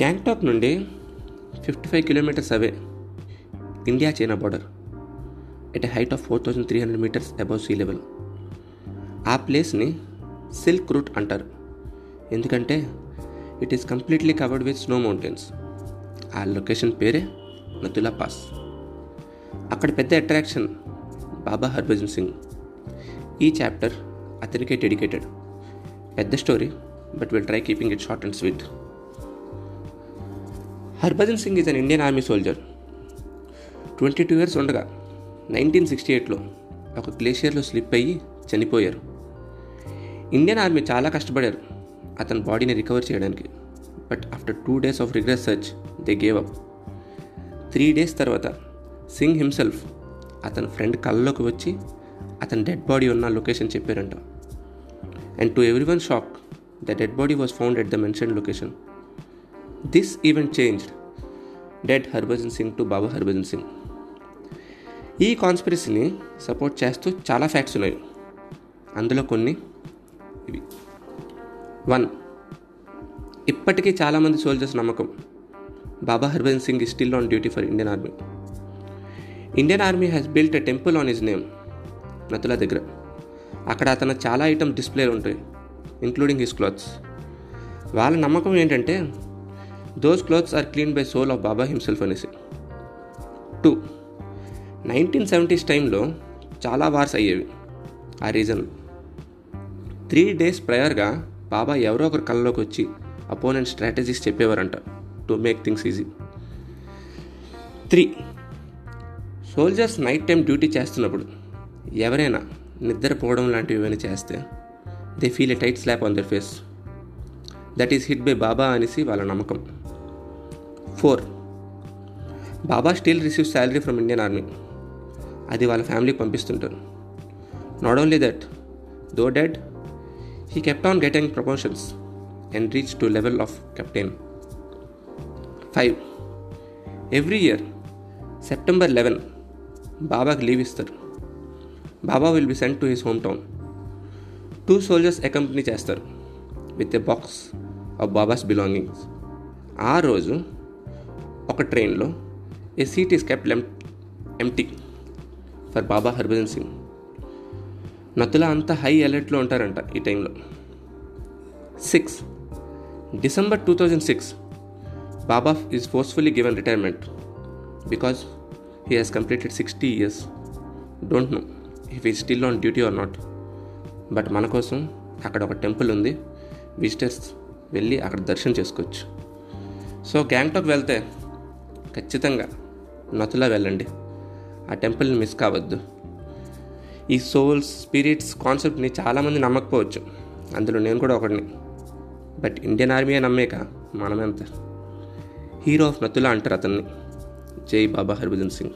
గ్యాంగ్టాక్ నుండి fifty five kilometres away India China border at a height of four thousand three hundred metres above sea level ఆ ప్లేస్ని silk route అంటారు. ఎందుకంటే it is completely covered with snow mountains ఆ location పేరే Nathula pass. అక్కడ పెద్ద attraction బాబా హర్భజన్ సింగ్. ఈ chapter అతనికే డెడికేటెడ్ పెద్ద story but will try keeping it short and sweet Harbhajan Singh is an Indian army soldier twenty two years ఉండగా nineteen sixty ఎయిట్లో ఒక గ్లేషియర్లో స్లిప్ అయ్యి చనిపోయారు. ఇండియన్ ఆర్మీ చాలా కష్టపడారు అతని బాడీని రికవర్ చేయడానికి. But after two days of rigorous search they gave up three days తర్వాత సింగ్ హిమ్సెల్ఫ్ అతని ఫ్రెండ్ కళ్ళలోకి వచ్చి అతని డెడ్ బాడీ ఉన్న లొకేషన్ చెప్పారంట. And to everyone shock the dead body was found at the mention location this event changed dead Harbhajan Singh to Baba Harbhajan Singh ఈ కాన్స్పిరసీని support చేస్తూ చాలా ఫ్యాక్ట్స్ ఉన్నాయి. అందులో కొన్ని ఇవి. వన్ ఇప్పటికీ చాలామంది సోల్జర్స్ నమ్మకం. Baba Harbhajan Singh is still on duty for Indian army Indian army has built a temple on his name Nathula దగ్గర అక్కడ అతను చాలా ఐటమ్ డిస్ప్లే ఉంటాయి ఇంక్లూడింగ్ హిస్ క్లాత్స్ వాళ్ళ నమ్మకం ఏంటంటే those clothes are clean by soul of Baba himself అనేసి. Two nineteen seventies టైంలో చాలా వార్స్ అయ్యేవి. ఆ రీజన్ త్రీ డేస్ ప్రయర్గా బాబా ఎవరో ఒకరు కళ్ళలోకి వచ్చి opponent strategies చెప్పేవారంట to make things easy three soldiers night time duty చేస్తున్నప్పుడు ఎవరైనా నిద్రపోవడం లాంటివి ఏమైనా చేస్తే they feel a tight slap on their face that is hit by Baba అనేసి వాళ్ళ నమ్మకం. Four. Baba still receive salary from Indian army. అది వాళ్ళ ఫ్యామిలీకి పంపిస్తుంటారు. Not only that though dead he kept on getting promotions and reach to level of captain five every year September eleven బాబాకి leave ఇస్తారు. Baba will be send to his home town two soldiers accompany చేస్తారు with a box of Baba's belongings ఆ రోజు ఒక ట్రైన్లో a seat is kept empty for Baba Harbhajan Singh. Nathula అంతా high అలర్ట్లో ఉంటారంట ఈ టైంలో. Six December two thousand six Baba is forcefully given retirement because he has completed sixty years don't know if he still on duty or not but మన కోసం అక్కడ ఒక temple ఉంది. విజిటర్స్ వెళ్ళి అక్కడ దర్శనం చేసుకోవచ్చు. సో గ్యాంగ్టాక్ వెళ్తే ఖచ్చితంగా నతులా వెళ్ళండి. ఆ టెంపుల్ని మిస్ కావద్దు. ఈ సోల్స్ స్పిరిట్స్ కాన్సెప్ట్ని చాలామంది నమ్మకపోవచ్చు. అందులో నేను కూడా ఒకడిని. బట్ ఇండియన్ ఆర్మీయే నమ్మేక మనమెంత. హీరో ఆఫ్ నతులా అంటారు అతన్ని. జై బాబా హర్భజన్ సింగ్.